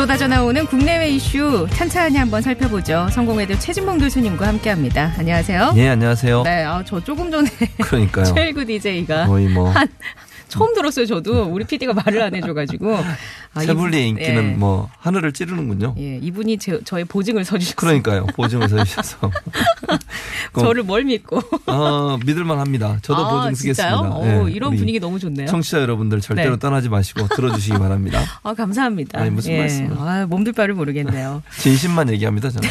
쏟아져 나오는 국내외 이슈 찬찬히 한번 살펴보죠. 성공회대 최진봉 교수님과 함께합니다. 안녕하세요. 예, 안녕하세요. 네, 아, 저 조금 전에 그러니까요. 최일구 DJ가 거의 뭐 한 처음 들었어요. 저도 우리 PD가 말을 안 해줘가지고 아, 세블리의 이분- 인기는 예. 뭐 하늘을 찌르는군요. 예, 이분이 제, 저의 보증을 서주셨어요. 그러니까요. 보증을 서주셔서. 저를 뭘 믿고. 어, 믿을만 합니다. 저도 아, 보증 쓰겠습니다. 진짜요? 예, 오, 이런 분위기 너무 좋네요. 청취자 여러분들 절대로 네. 떠나지 마시고 들어주시기 바랍니다. 아, 감사합니다. 아니, 무슨 말씀을. 아, 몸둘 바를 모르겠네요. 진심만 얘기합니다, 저는.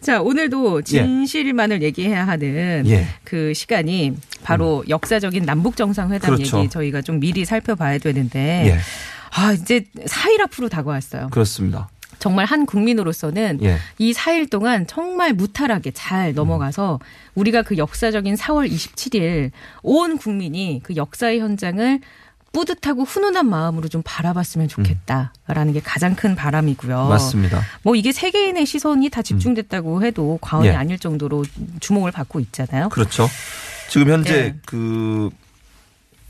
자, 오늘도 진실만을 얘기해야 하는 예. 그 시간이 바로 역사적인 남북 정상회담 그렇죠. 얘기 저희가 좀 미리 살펴봐야 되는데 예, 아, 이제 4일 앞으로 다가왔어요. 그렇습니다. 정말 한 국민으로서는 예. 이 4일 동안 정말 무탈하게 잘 넘어가서 우리가 그 역사적인 4월 27일 온 국민이 그 역사의 현장을 뿌듯하고 훈훈한 마음으로 좀 바라봤으면 좋겠다라는 게 가장 큰 바람이고요. 맞습니다. 뭐 이게 세계인의 시선이 다 집중됐다고 해도 과언이 예. 아닐 정도로 주목을 받고 있잖아요. 그렇죠. 지금 현제 예. 그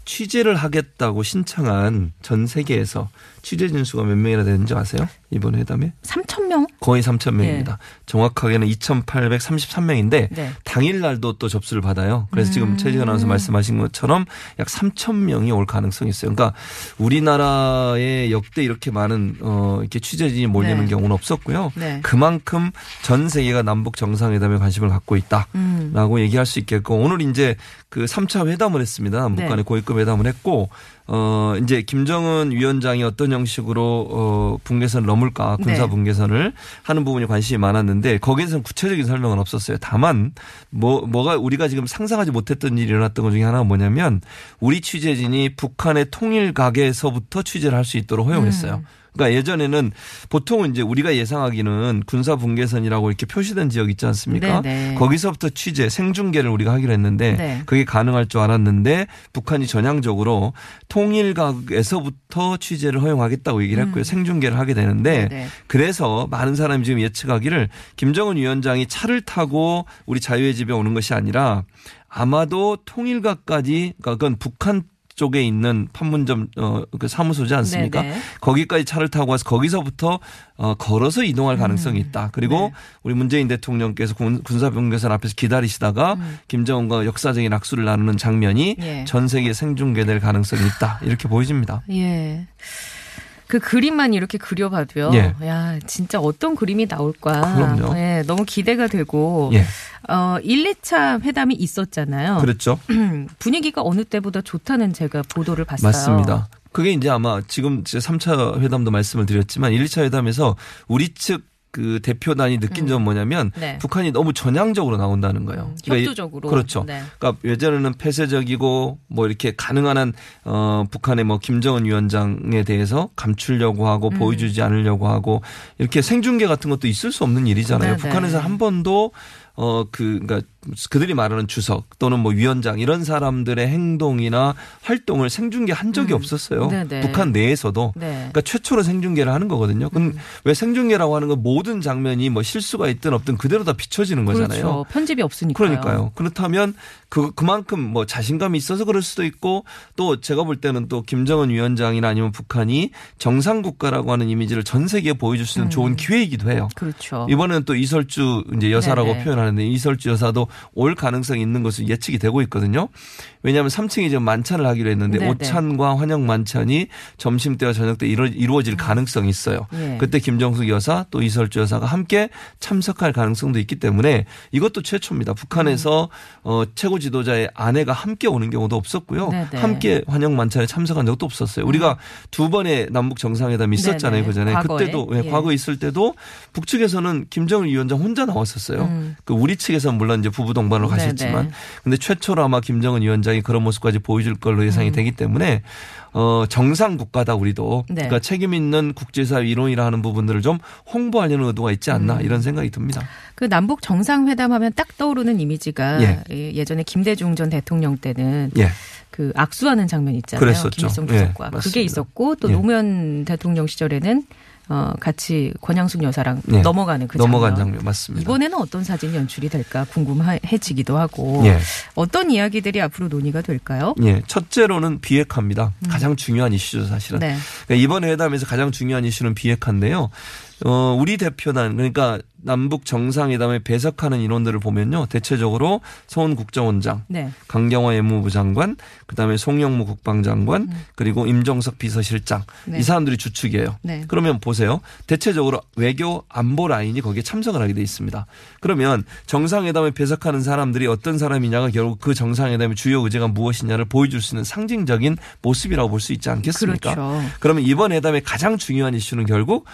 취재를 하겠다고 신청한 전 세계에서 취재진 수가 몇 명이나 되는지 아세요? 이번 회담에? 3천 명? 거의 3천 명입니다. 정확하게는 2,833명인데 네. 당일 날도 또 접수를 받아요. 그래서 지금 음. 최지현 아나운서 말씀하신 것처럼 약 3천 명이 올 가능성이 있어요. 그러니까 우리나라에 역대 이렇게 많은 어 이렇게 취재진이 몰리는 네. 경우는 없었고요. 네. 그만큼 전 세계가 남북 정상회담에 관심을 갖고 있다라고 음. 얘기할 수 있겠고 오늘 이제 그 3차 회담을 했습니다. 남북 네. 간의 고위급 회담을 했고 어 이제 김정은 위원장이 어떤 형식으로 어 분계선을 넘을까 군사 네. 분계선을 하는 부분이 관심이 많았는데 거기에서는 구체적인 설명은 없었어요. 다만 뭐 뭐가 우리가 지금 상상하지 못했던 일이 일어났던 것 중에 하나가 뭐냐면 우리 취재진이 북한의 통일 가게에서부터 취재를 할 수 있도록 허용했어요. 음. 그러니까 예전에는 보통은 이제 우리가 예상하기는 군사 분계선이라고 이렇게 표시된 지역 있지 않습니까? 네네. 거기서부터 취재, 생중계를 우리가 하기로 했는데 네. 그게 가능할 줄 알았는데 북한이 전향적으로 통일각에서부터 취재를 허용하겠다고 얘기를 했고요. 생중계를 하게 되는데 음. 네네. 그래서 많은 사람이 지금 예측하기를 김정은 위원장이 차를 타고 우리 자유의 집에 오는 것이 아니라 아마도 통일각까지 그러니까 그건 북한 쪽에 있는 판문점 어 그 사무소지 않습니까? 네네. 거기까지 차를 타고 와서 거기서부터 어 걸어서 이동할 가능성이 있다. 그리고 네. 우리 문재인 대통령께서 군- 군사병계선 앞에서 기다리시다가 김정은과 역사적인 악수를 나누는 장면이 음. 예. 전 세계에 생중계될 가능성이 있다. 이렇게 보여집니다. 예. 그 그림만 이렇게 그려봐도요. 예. 야, 진짜 어떤 그림이 나올까. 그럼요. 예, 너무 기대가 되고. 예. 어, 1, 2차 회담이 있었잖아요. 그렇죠. 분위기가 어느 때보다 좋다는 제가 보도를 봤어요. 맞습니다. 그게 이제 아마 지금 제 3차 회담도 말씀을 드렸지만 1, 2차 회담에서 우리 측 그 대표단이 느낀 점은 뭐냐면 네. 북한이 너무 전향적으로 나온다는 거예요. 음, 그러니까 이- 협조적으로. 그렇죠. 네. 그러니까 예전에는 폐쇄적이고 뭐 이렇게 가능한 한 어, 북한의 뭐 김정은 위원장에 대해서 감추려고 하고 음. 보여주지 않으려고 하고 이렇게 생중계 같은 것도 있을 수 없는 일이잖아요. 네네. 북한에서 한 번도 어, 그, 그니까 그들이 말하는 주석 또는 뭐 위원장 이런 사람들의 행동이나 활동을 생중계 한 적이 없었어요. 음. 네네. 북한 내에서도. 네. 그러니까 최초로 생중계를 하는 거거든요. 그럼 왜 생중계라고 하는 건 모든 장면이 뭐 실수가 있든 없든 그대로 다 비춰지는 거잖아요. 그렇죠. 편집이 없으니까요. 그러니까요. 그렇다면 그 그만큼 뭐 자신감이 있어서 그럴 수도 있고 또 제가 볼 때는 또 김정은 위원장이나 아니면 북한이 정상 국가라고 하는 이미지를 전 세계에 보여줄 수 있는 좋은 기회이기도 해요. 그렇죠. 이번에는 또 이설주 이제 여사라고 네네. 표현하는데 이설주 여사도 올 가능성이 있는 것으로 예측이 되고 있거든요. 왜냐하면 3층에 지금 만찬을 하기로 했는데 네네. 오찬과 환영 만찬이 점심 때와 저녁 때 이루, 이루어질 가능성이 있어요. 예. 그때 김정숙 여사 또 이설주 여사가 함께 참석할 가능성도 있기 때문에 이것도 최초입니다. 북한에서 어, 최고 지도자의 아내가 함께 오는 경우도 없었고요. 네네. 음. 함께 환영 만찬에 참석한 적도 없었어요. 우리가 두 번의 남북 정상회담이 있었잖아요. 네네. 그 전에. 그때도 예, 예. 과거 에 있을 때도 북측에서는 김정은 위원장 혼자 나왔었어요. 음. 그 우리 측에서는 물론 이제 부부 부부 동반으로 네네. 가셨지만 근데 최초로 아마 김정은 위원장이 그런 모습까지 보여줄 걸로 예상이 되기 때문에 어 정상 국가다 우리도 네. 그러니까 책임 있는 국제사회 이론이라 하는 부분들을 좀 홍보하려는 의도가 있지 않나 음. 이런 생각이 듭니다. 그 남북 정상회담 하면 딱 떠오르는 이미지가 예. 예. 예전에 김대중 전 대통령 때는 예. 그 악수하는 장면 있잖아요. 그랬었죠. 김일성 예, 주석과 맞습니다. 그게 있었고 또 예. 노무현 대통령 시절에는 어 같이 권양숙 여사랑 예. 넘어가는 그 넘어간 장면. 장면 맞습니다. 이번에는 어떤 사진이 연출이 될까 궁금해지기도 하고 예. 어떤 이야기들이 앞으로 논의가 될까요? 예. 첫째로는 비핵화입니다. 가장 중요한 이슈죠, 사실은. 음. 네. 그러니까 이번 회담에서 가장 중요한 이슈는 비핵화인데요. 어, 우리 대표단 그러니까 남북 정상회담에 배석하는 인원들을 보면요. 대체적으로 서훈 국정원장, 네. 강경화 외무부 장관, 그다음에 송영무 국방장관, 그리고 임종석 비서실장 음. 네. 이 사람들이 주축이에요. 네. 그러면 보세요. 대체적으로 외교 안보 라인이 거기에 참석을 하게 돼 있습니다. 그러면 정상회담에 배석하는 사람들이 어떤 사람이냐가 결국 그 정상회담의 주요 의제가 무엇이냐를 보여줄 수 있는 상징적인 모습이라고 볼 수 있지 않겠습니까? 그렇죠. 그러면 이번 회담의 가장 중요한 이슈는 결국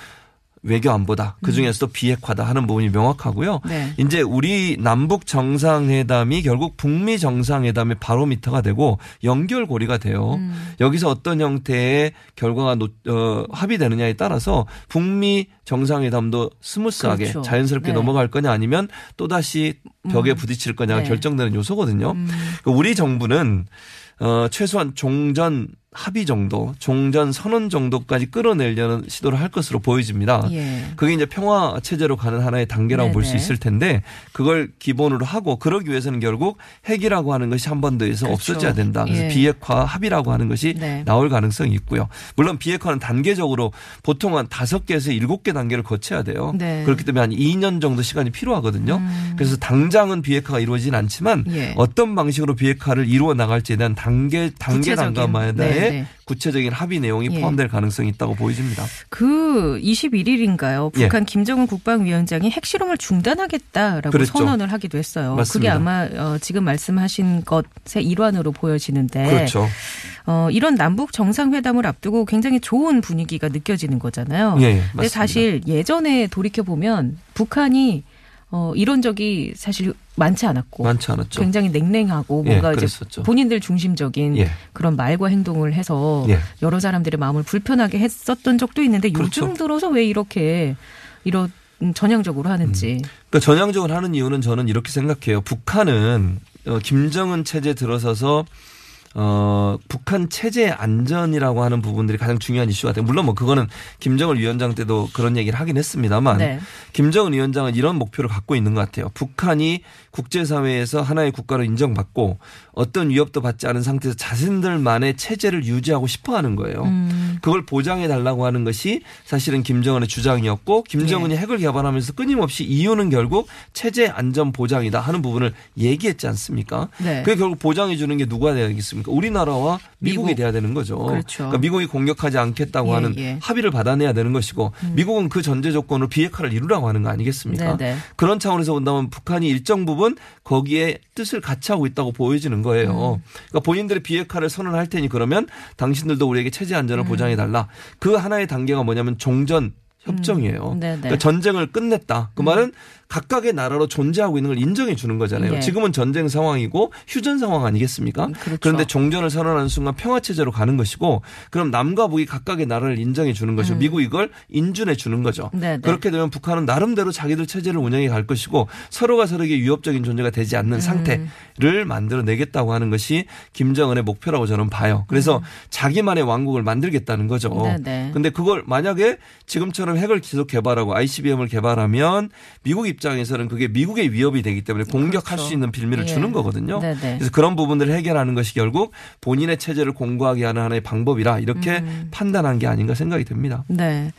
외교 안보다. 그 중에서도 비핵화다 하는 부분이 명확하고요. 음. 네. 이제 우리 남북 정상회담이 결국 북미 정상회담의 바로미터가 되고 연결고리가 돼요. 음. 여기서 어떤 형태의 결과가 노- 어, 합의되느냐에 따라서 북미 정상회담도 스무스하게 그렇죠. 자연스럽게 네. 넘어갈 거냐 아니면 또 다시 벽에 음. 부딪힐 거냐가 네. 결정되는 요소거든요. 음. 우리 정부는 어, 최소한 종전 합의 정도, 종전 선언 정도까지 끌어내려는 시도를 할 것으로 보여집니다. 예. 그게 이제 평화 체제로 가는 하나의 단계라고 볼 수. 있을 텐데 그걸 기본으로 하고 그러기 위해서는 결국 핵이라고 하는 것이 한 번 더 해서 그렇죠. 없어져야 된다. 그래서 예. 비핵화 합의라고 하는 것이 네. 나올 가능성이 있고요. 물론 비핵화는 단계적으로 보통 한 다섯 개에서 일곱 개 단계를 거쳐야 돼요. 네. 그렇기 때문에 한 2년 정도 시간이 필요하거든요. 음. 그래서 당장은 비핵화가 이루어지진 않지만 예. 어떤 방식으로 비핵화를 이루어 나갈지에 대한 단계 단계 단계마다의 네, 네. 구체적인 합의 내용이 예. 포함될 가능성이 있다고 보여집니다. 그 21일인가요? 예. 북한 김정은 국방위원장이 핵실험을 중단하겠다라고 그랬죠. 선언을 하기도 했어요. 그게 맞습니다. 아마 어, 지금 말씀하신 것의 일환으로 보여지는데 그렇죠. 어, 이런 남북 정상회담을 앞두고 굉장히 좋은 분위기가 느껴지는 거잖아요. 예, 예, 근데 맞습니다. 사실 예전에 돌이켜 보면 북한이 어, 이런 적이 사실 많지 않았고 많지 않았죠. 굉장히 냉랭하고 예, 뭔가 이제 그랬었죠. 본인들 중심적인 예. 그런 말과 행동을 해서 예. 여러 사람들의 마음을 불편하게 했었던 적도 있는데 그렇죠. 요즘 들어서 왜 이렇게 이런 음, 전향적으로 하는지. 그러니까 전향적으로 하는 이유는 저는 이렇게 생각해요. 북한은 어, 김정은 체제 들어서서 어, 북한 체제의 안전이라고 하는 부분들이 가장 중요한 이슈가 돼요. 물론 뭐 그거는 김정은 위원장 때도 그런 얘기를 하긴 했습니다만 네. 김정은 위원장은 이런 목표를 갖고 있는 것 같아요. 북한이 국제사회에서 하나의 국가로 인정받고 어떤 위협도 받지 않은 상태에서 자신들만의 체제를 유지하고 싶어 하는 거예요. 음, 그걸 보장해 달라고 하는 것이 사실은 김정은의 주장이었고 네. 김정은이 핵을 개발하면서 끊임없이 이유는 결국 체제 안전 보장이다 하는 부분을 얘기했지 않습니까? 네. 그게 결국 보장해 주는 게 누가 되겠습니까? 우리나라와 미국이 미국. 돼야 되는 거죠. 그렇죠. 러니까 미국이 공격하지 않겠다고 예, 하는 예. 합의를 받아내야 되는 것이고 미국은 그 전제 조건으로 비핵화를 이루라고 하는 거 아니겠습니까? 네, 네. 그런 차원에서 본다면 북한이 일정 부분 거기에 뜻을 같이 하고 있다고 보여지는 거예요. 그러니까 본인들의 비핵화를 선언할 테니 그러면 당신들도 우리에게 체제 안전을 보장해 달라. 그 하나의 단계가 뭐냐면 종전 협정이에요. 음. 그러니까 전쟁을 끝냈다. 그 말은 각각의 나라로 존재하고 있는 걸 인정해 주는 거잖아요. 예. 지금은 전쟁 상황이고 휴전 상황 아니겠습니까? 음, 그렇죠. 그런데 종전을 선언하는 순간 평화 체제로 가는 것이고 그럼 남과 북이 각각의 나라를 인정해 주는 것이고 미국 이걸 인준해 주는 거죠. 음. 네네. 그렇게 되면 북한은 나름대로 자기들 체제를 운영해 갈 것이고 서로가 서로에게 위협적인 존재가 되지 음. 않는 상태를 만들어 내겠다고 하는 것이 김정은의 목표라고 저는 봐요. 그래서 자기만의 왕국을 만들겠다는 거죠. 음. 네네. 근데 그걸 만약에 지금처럼 핵을 계속 개발하고 ICBM을 개발하면 미국 입장에서는 그게 미국의 위협이 되기 때문에 공격할 그렇죠. 수 있는 빌미를 예. 주는 거거든요. 네네. 그래서 그런 부분들을 해결하는 것이 결국 본인의 체제를 공고하게 하는 하나의 방법이라 이렇게 음. 판단한 게 아닌가 생각이 듭니다. 네.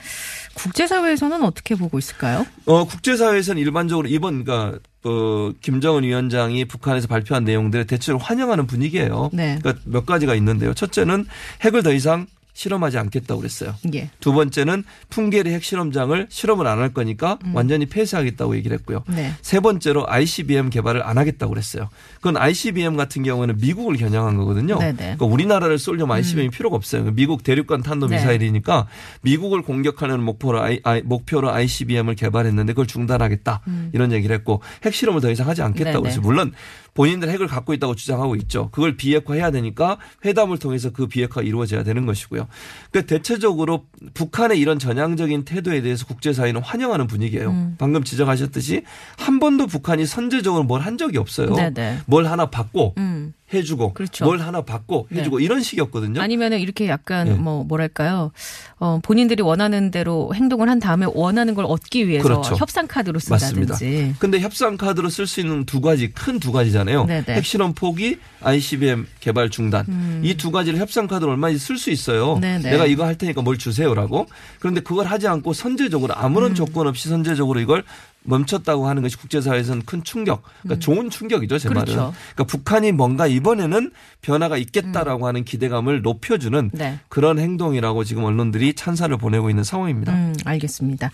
국제사회에서는 어떻게 보고 있을까요? 어, 국제사회에서는 일반적으로 이번, 그러니까, 어, 김정은 위원장이 북한에서 발표한 내용들에 대체로 환영하는 분위기예요. 네. 그러니까 몇 가지가 있는데요. 첫째는 핵을 더 이상 실험하지 않겠다고 그랬어요. 예. 두 번째는 풍계리 핵실험장을 실험을 안 할 거니까 완전히 폐쇄하겠다고 얘기를 했고요. 음. 네. 세 번째로 ICBM 개발을 안 하겠다고 그랬어요. 그건 ICBM 같은 경우에는 미국을 겨냥한 거거든요. 네네. 그러니까 우리나라를 쏠려면 ICBM이 필요가 없어요. 미국 대륙간 탄도 네. 미사일이니까 미국을 공격하는 목표로 I, I- 목표로 ICBM을 개발했는데 그걸 중단하겠다 이런 얘기를 했고 핵실험을 더 이상 하지 않겠다고 음. 네네. 했어요. 물론 본인들 핵을 갖고 있다고 주장하고 있죠. 그걸 비핵화해야 되니까 회담을 통해서 그 비핵화가 이루어져야 되는 것이고요. 그러니까 대체적으로 북한의 이런 전향적인 태도에 대해서 국제사회는 환영하는 분위기예요. 음. 방금 지적하셨듯이 한 번도 북한이 선제적으로 뭘 한 적이 없어요. 네네. 뭘 하나 받고 음. 해주고 그렇죠. 뭘 하나 받고 네. 해주고 이런 식이었거든요. 아니면은 이렇게 약간 예. 뭐 뭐랄까요? 어 본인들이 원하는 대로 행동을 한 다음에 원하는 걸 얻기 위해서 그렇죠. 협상 카드로 맞습니다. 쓴다든지. 근데 협상 카드로 쓸 수 있는 두 가지 큰 두 가지잖아요. 네네. 핵실험 포기, ICBM 개발 중단. 이두 가지를 협상 카드로 얼마든지 쓸 수 있어요. 음. 네네. 내가 이거 할 테니까 뭘 주세요라고. 그런데 그걸 하지 않고 선제적으로 아무런 음. 조건 없이 선제적으로 이걸 멈췄다고 하는 것이 국제사회에서는 큰 충격. 그러니까 좋은 충격이죠, 제 음. 그렇죠. 말은. 그러니까 북한이 뭔가 이번에는 변화가 있겠다라고 하는 기대감을 높여주는 음. 네. 그런 행동이라고 지금 언론들이 찬사를 보내고 있는 상황입니다. 음, 알겠습니다.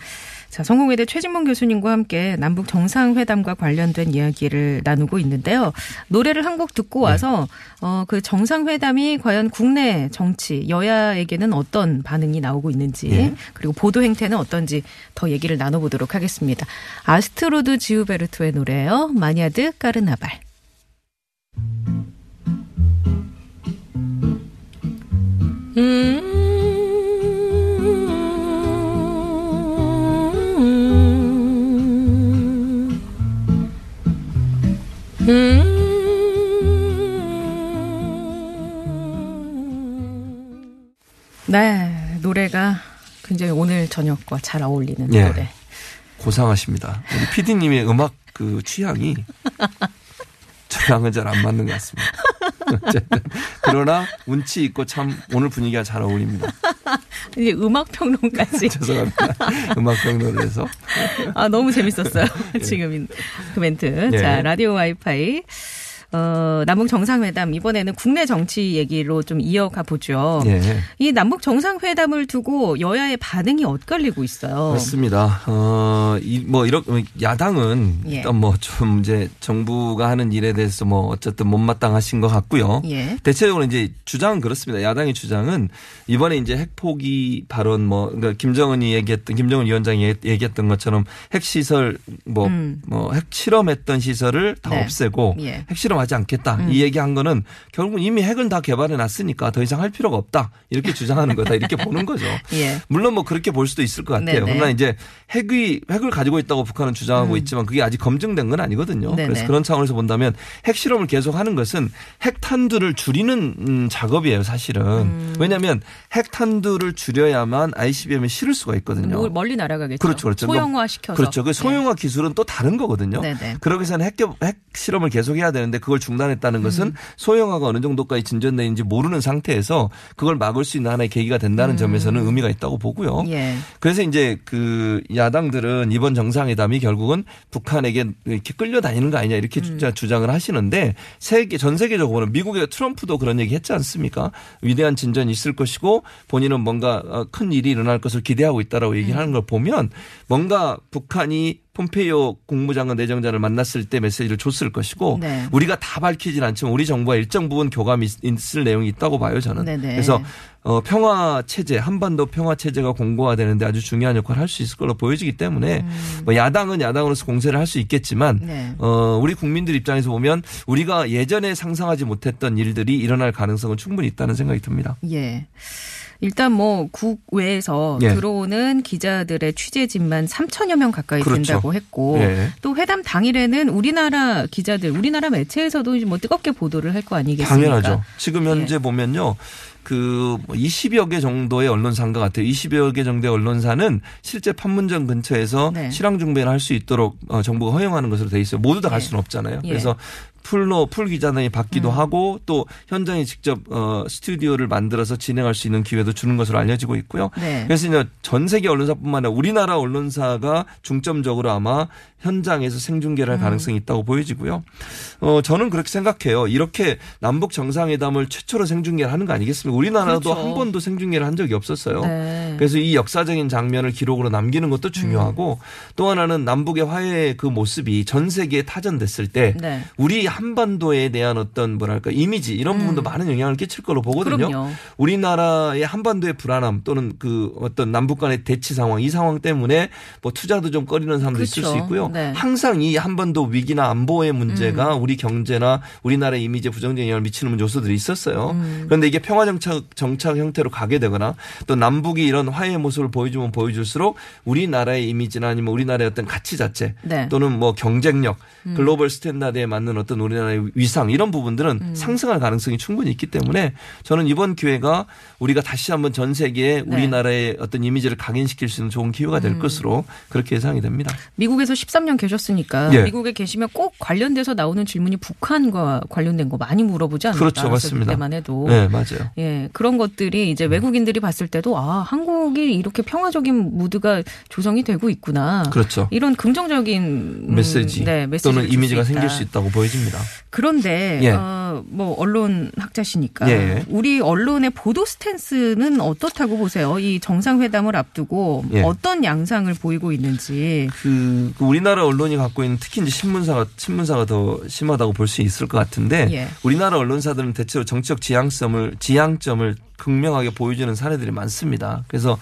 자, 성공회대 최진봉 교수님과 함께 남북 정상회담과 관련된 이야기를 나누고 있는데요. 노래를 한 곡 듣고 네. 와서 어, 그 정상회담이 과연 국내 정치 여야에게는 어떤 반응이 나오고 있는지 예. 그리고 보도 행태는 어떤지 더 얘기를 나눠보도록 하겠습니다. 아스트루드 지우베르투의 노래예요. Manhã de Carnaval. 네, 저녁과 잘 어울리는 예. 노래. 고상하십니다. 우리 PD님의 음악 그 취향이 저랑은 잘 안 맞는 것 같습니다. 그러나 운치 있고 참 오늘 분위기가 잘 어울립니다. 이제 음악 평론까지. 죄송합니다. 음악 평론을 해서 아, 너무 재밌었어요. 지금 그 멘트. 예. 자, 라디오 와이파이. 어, 남북 정상회담 이번에는 국내 정치 얘기로 좀 이어가 보죠. 예. 이 남북 정상회담을 두고 여야의 반응이 엇갈리고 있어요. 그렇습니다. 어, 이, 뭐, 이런, 야당은 예. 일단 뭐 좀 이제 정부가 하는 일에 대해서 뭐 어쨌든 못마땅하신 것 같고요. 예. 대체적으로 이제 주장은 그렇습니다. 야당의 주장은 이번에 이제 핵포기 발언 뭐, 그러니까 김정은이 얘기했던, 김정은 위원장이 얘- 얘기했던 것처럼 핵시설 뭐, 음. 뭐 핵실험했던 시설을 다 네. 없애고 예. 음. 핵실험 하지 않겠다. 이 얘기한 거는 결국 이미 핵은 다 개발해 놨으니까 더 이상 할 필요가 없다. 이렇게 주장하는 거다. 이렇게 보는 거죠. 예. 물론 뭐 그렇게 볼 수도 있을 것 같아요. 네네. 그러나 이제 핵이 핵을 가지고 있다고 북한은 주장하고 있지만 그게 아직 검증된 건 아니거든요. 음. 네네. 그래서 그런 차원에서 본다면 핵 실험을 계속하는 것은 핵 탄두를 줄이는 음, 작업이에요, 사실은. 음. 왜냐하면 핵 탄두를 줄여야만 ICBM에 실을 수가 있거든요. 뭐 멀리 날아가겠죠. 그렇죠, 그렇죠. 소형화 시켜서. 그렇죠. 그 소형화 기술은 또 다른 거거든요. 네네. 그러기 위해서는 핵, 개- 핵 실험을 계속해야 되는데 그걸 중단했다는 음. 것은 소형화가 어느 정도까지 진전되는지 모르는 상태에서 그걸 막을 수 있는 하나의 계기가 된다는 점에서는 의미가 있다고 보고요. 음. 예. 그래서 이제 그 야당들은 이번 정상회담이 결국은 북한에게 이렇게 끌려다니는 거 아니냐 이렇게 음. 주장을 하시는데 세계 전 세계적으로는 미국의 트럼프도 그런 얘기 했지 않습니까? 위대한 진전이 있을 것이고 본인은 뭔가 어, 큰 일이 일어날 것을 기대하고 있다라고 음. 얘기를 하는 걸 보면 뭔가 북한이 폼페이오 국무장관 내정자를 만났을 때 메시지를 줬을 것이고 네. 우리가 다 밝히진 않지만 우리 정부가 일정 부분 교감이 있- 있을 내용이 있다고 봐요 저는. 네네. 그래서 어, 평화 체제 한반도 평화 체제가 공고화되는데 아주 중요한 역할을 할 수 있을 걸로 보여지기 때문에 뭐 야당은 야당으로서 공세를 할 수 있겠지만 음. 네. 어, 우리 국민들 입장에서 보면 우리가 예전에 상상하지 못했던 일들이 일어날 가능성은 충분히 있다는 생각이 듭니다. 예. 일단 뭐 국외에서 예. 들어오는 기자들의 취재진만 3천여 명 가까이 그렇죠. 된다고 했고 예. 또 회담 당일에는 우리나라 기자들, 우리나라 매체에서도 뭐 뜨겁게 보도를 할 거 아니겠습니까? 당연하죠. 지금 현재 보면요. 그 20여 개 정도의 언론사인 것 같아요. 20여 개 정도의 언론사는 실제 판문점 근처에서 네. 실황 중배를 할 수 있도록 어, 정부가 허용하는 것으로 돼 있어요. 모두 다갈 예. 수는 없잖아요. 예. 그래서 풀로 풀 기자단이 받기도 음. 하고 또 현장에 직접 어 스튜디오를 만들어서 진행할 수 있는 기회도 주는 것으로 알려지고 있고요. 네. 그래서 이제 전 세계 언론사뿐만 아니라 우리나라 언론사가 중점적으로 아마 현장에서 생중계를 할 음. 가능성이 있다고 보여지고요. 어 저는 그렇게 생각해요. 이렇게 남북 정상회담을 최초로 생중계를 하는 거 아니겠습니까? 우리나라도 그렇죠. 한 번도 생중계를 한 적이 없었어요. 네. 그래서 이 역사적인 장면을 기록으로 남기는 것도 중요하고 음. 또 하나는 남북의 화해의 그 모습이 전 세계에 타전됐을 때 네. 우리 한반도에 대한 어떤 뭐랄까 이미지 이런 부분도 많은 영향을 끼칠 걸로 보거든요. 음. 그럼요. 우리나라의 한반도의 불안함 또는 그 어떤 남북 간의 대치 상황 이 상황 때문에 뭐 투자도 좀 꺼리는 사람도 있을 그렇죠. 수 있고요. 네. 항상 이 한반도 위기나 안보의 문제가 음. 우리 경제나 우리나라의 이미지에 부정적인 영향을 미치는 요소들이 있었어요. 음. 그런데 이게 평화 정착 정착 형태로 가게 되거나 또 남북이 이런 화해의 모습을 보여주면 보여줄수록 우리나라의 이미지나 아니면 우리나라의 어떤 가치 자체 네. 음. 또는 뭐 경쟁력, global standard에 맞는 어떤 우리나라의 위상 이런 부분들은 음. 상승할 가능성이 충분히 있기 때문에 저는 이번 기회가 우리가 다시 한번 전 세계에 네. 우리나라의 어떤 이미지를 각인시킬 수 있는 좋은 기회가 음. 될 것으로 그렇게 예상이 됩니다. 미국에서 13년 계셨으니까 예. 미국에 계시면 꼭 관련돼서 나오는 질문이 북한과 관련된 거 많이 물어보지 않을까? 그렇죠, 맞습니다. 때만 해도. 네, 맞아요. 예, 그런 것들이 이제 외국인들이 봤을 때도 아, 한국이 이렇게 평화적인 무드가 조성이 되고 있구나. 그렇죠. 이런 긍정적인 음, 메시지, 네, 메시지를 또는 이미지가. 생길 수 있다고 보여집니다. 그런데 예. 어, 뭐 언론 학자시니까 예. 우리 언론의 보도 스탠스는 어떻다고 보세요? 이 정상회담을 앞두고 예. 어떤 양상을 보이고 있는지. 그, 그 우리나라 언론이 갖고 있는 특히 이제 신문사가 신문사가 더 심하다고 볼 수 있을 것 같은데 예. 우리나라 언론사들은 대체로 정치적 지향점을 지향점을 극명하게 보여주는 사례들이 많습니다. 그래서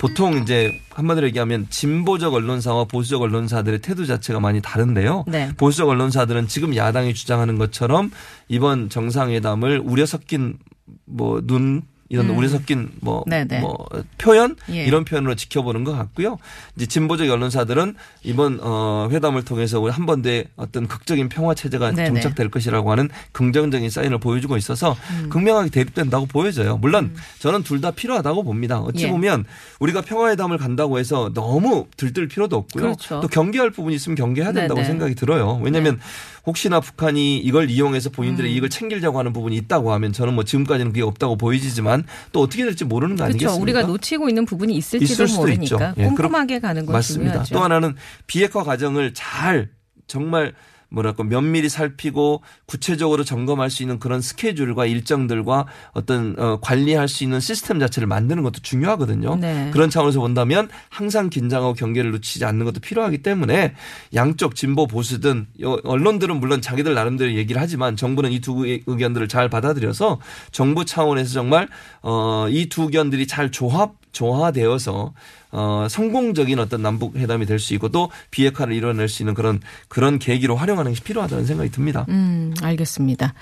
보통 이제 한마디로 얘기하면 진보적 언론사와 보수적 언론사들의 태도 자체가 많이 다른데요. 네. 보수적 언론사들은 지금 야당이 주장하는 것처럼 이번 정상회담을 우려 섞인 뭐 눈 이런 우려 섞인 뭐, 음. 네네. 뭐 표현 예. 이런 표현으로 지켜보는 것 같고요. 이제 진보적 언론사들은 이번 어 회담을 통해서 우리 한반도에 어떤 극적인 평화 체제가 네네. 정착될 것이라고 하는 긍정적인 사인을 보여주고 있어서 음. 극명하게 대립된다고 보여져요. 물론 저는 둘 다 필요하다고 봅니다. 어찌 예. 보면 우리가 평화회담을 간다고 해서 너무 들뜰 필요도 없고요. 그렇죠. 또 경계할 부분이 있으면 경계해야 된다고 네네. 생각이 들어요. 왜냐하면 혹시나 북한이 이걸 이용해서 본인들의 음. 이익을 챙기려고 하는 부분이 있다고 하면 저는 뭐 지금까지는 그게 없다고 보이지만 또 어떻게 될지 모르는 거 그렇죠. 아니겠습니까? 우리가 놓치고 있는 부분이 있을지도 있을 모르니까 있죠. 예, 꼼꼼하게 가는 건 맞습니다. 중요하죠. 또 하나는 비핵화 과정을 잘 정말 뭐랄까 면밀히 살피고 구체적으로 점검할 수 있는 그런 스케줄과 일정들과 어떤 어, 관리할 수 있는 시스템 자체를 만드는 것도 중요하거든요. 네. 그런 차원에서 본다면 항상 긴장하고 경계를 놓치지 않는 것도 필요하기 때문에 양쪽 진보 보수든 여- 언론들은 물론 자기들 나름대로 얘기를 하지만 정부는 이 두 의견들을 잘 받아들여서 정부 차원에서 정말 어, 이 두 의견들이 잘 조합 조화되어서 어, 성공적인 어떤 남북 회담이 될 수 있고 또 비핵화를 이뤄낼 수 있는 그런 그런 계기로 활용하는 것이 필요하다는 생각이 듭니다. 음, 알겠습니다.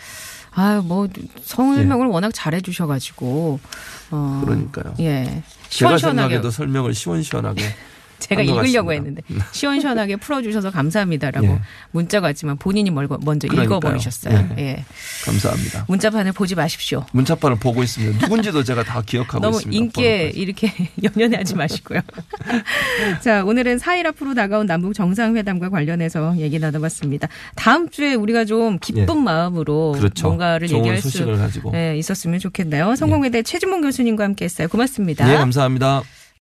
아, 뭐 설명을 워낙 잘해 주셔 가지고 어. 예. 그러니까요. 예. 제가 시원시원하게 생각해도 설명을 시원시원하게 제가 한것 읽으려고. 했는데 시원시원하게 풀어주셔서 감사합니다라고 예. 문자가 왔지만 본인이 멀- 먼저 그러니까요. 읽어버리셨어요. 예. 예. 감사합니다. 문자판을 보지 마십시오. 문자판을 보고 있습니다. 누군지도 제가 다 기억하고 너무 있습니다. 인기에 번호까지. 이렇게 연연해하지 마시고요. 자, 오늘은 4일 앞으로 다가온 남북 정상회담과 관련해서 얘기 나눠봤습니다. 다음 주에 우리가 좀 기쁜 예. 마음으로 그렇죠. 뭔가를 얘기할 수 가지고. 예, 있었으면 좋겠네요. 성공회대 최진봉 교수님과 함께했어요. 고맙습니다. 네, 감사합니다.